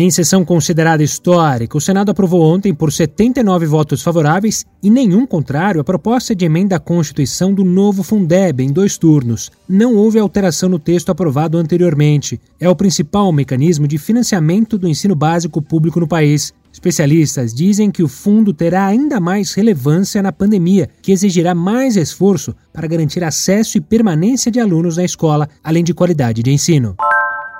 Em sessão considerada histórica, o Senado aprovou ontem, por 79 votos favoráveis e nenhum contrário, a proposta de emenda à Constituição do novo Fundeb em dois turnos. Não houve alteração no texto aprovado anteriormente. É o principal mecanismo de financiamento do ensino básico público no país. Especialistas dizem que o fundo terá ainda mais relevância na pandemia, que exigirá mais esforço para garantir acesso e permanência de alunos na escola, além de qualidade de ensino.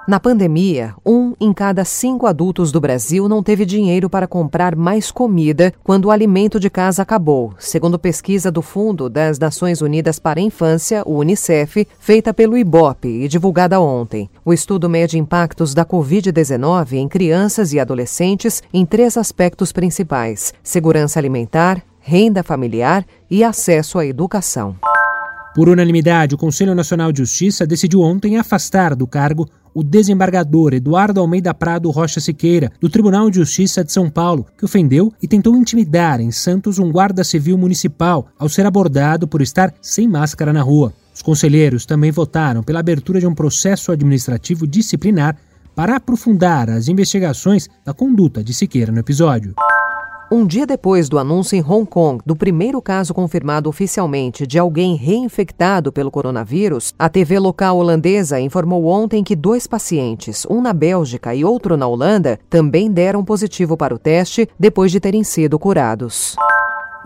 Na pandemia, um em cada cinco adultos do Brasil não teve dinheiro para comprar mais comida quando o alimento de casa acabou, segundo pesquisa do Fundo das Nações Unidas para a Infância, o Unicef, feita pelo IBOP e divulgada ontem. O estudo mede impactos da Covid-19 em crianças e adolescentes em três aspectos principais: segurança alimentar, renda familiar e acesso à educação. Por unanimidade, o Conselho Nacional de Justiça decidiu ontem afastar do cargo o desembargador Eduardo Almeida Prado Rocha Siqueira, do Tribunal de Justiça de São Paulo, que ofendeu e tentou intimidar em Santos um guarda civil municipal ao ser abordado por estar sem máscara na rua. Os conselheiros também votaram pela abertura de um processo administrativo disciplinar para aprofundar as investigações da conduta de Siqueira no episódio. Um dia depois do anúncio em Hong Kong do primeiro caso confirmado oficialmente de alguém reinfectado pelo coronavírus, a TV local holandesa informou ontem que dois pacientes, um na Bélgica e outro na Holanda, também deram positivo para o teste depois de terem sido curados.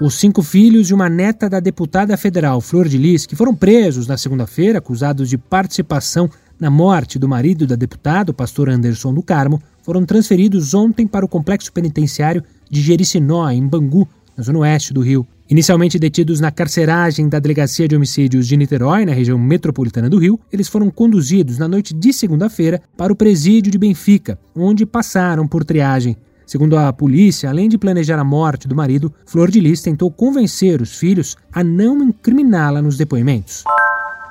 Os cinco filhos e uma neta da deputada federal Flor de Lis, que foram presos na segunda-feira acusados de participação na morte do marido da deputada, o pastor Anderson do Carmo, foram transferidos ontem para o complexo penitenciário de Jericinó, em Bangu, na zona oeste do Rio. Inicialmente detidos na carceragem da Delegacia de Homicídios de Niterói, na região metropolitana do Rio, eles foram conduzidos na noite de segunda-feira para o presídio de Benfica, onde passaram por triagem. Segundo a polícia, além de planejar a morte do marido, Flor de Lis tentou convencer os filhos a não incriminá-la nos depoimentos.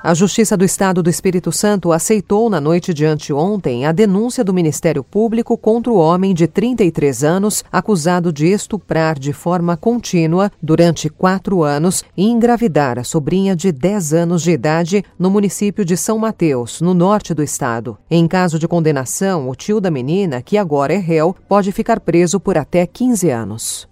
A Justiça do Estado do Espírito Santo aceitou na noite de anteontem a denúncia do Ministério Público contra o homem de 33 anos acusado de estuprar de forma contínua durante quatro anos e engravidar a sobrinha de 10 anos de idade no município de São Mateus, no norte do estado. Em caso de condenação, o tio da menina, que agora é réu, pode ficar preso por até 15 anos.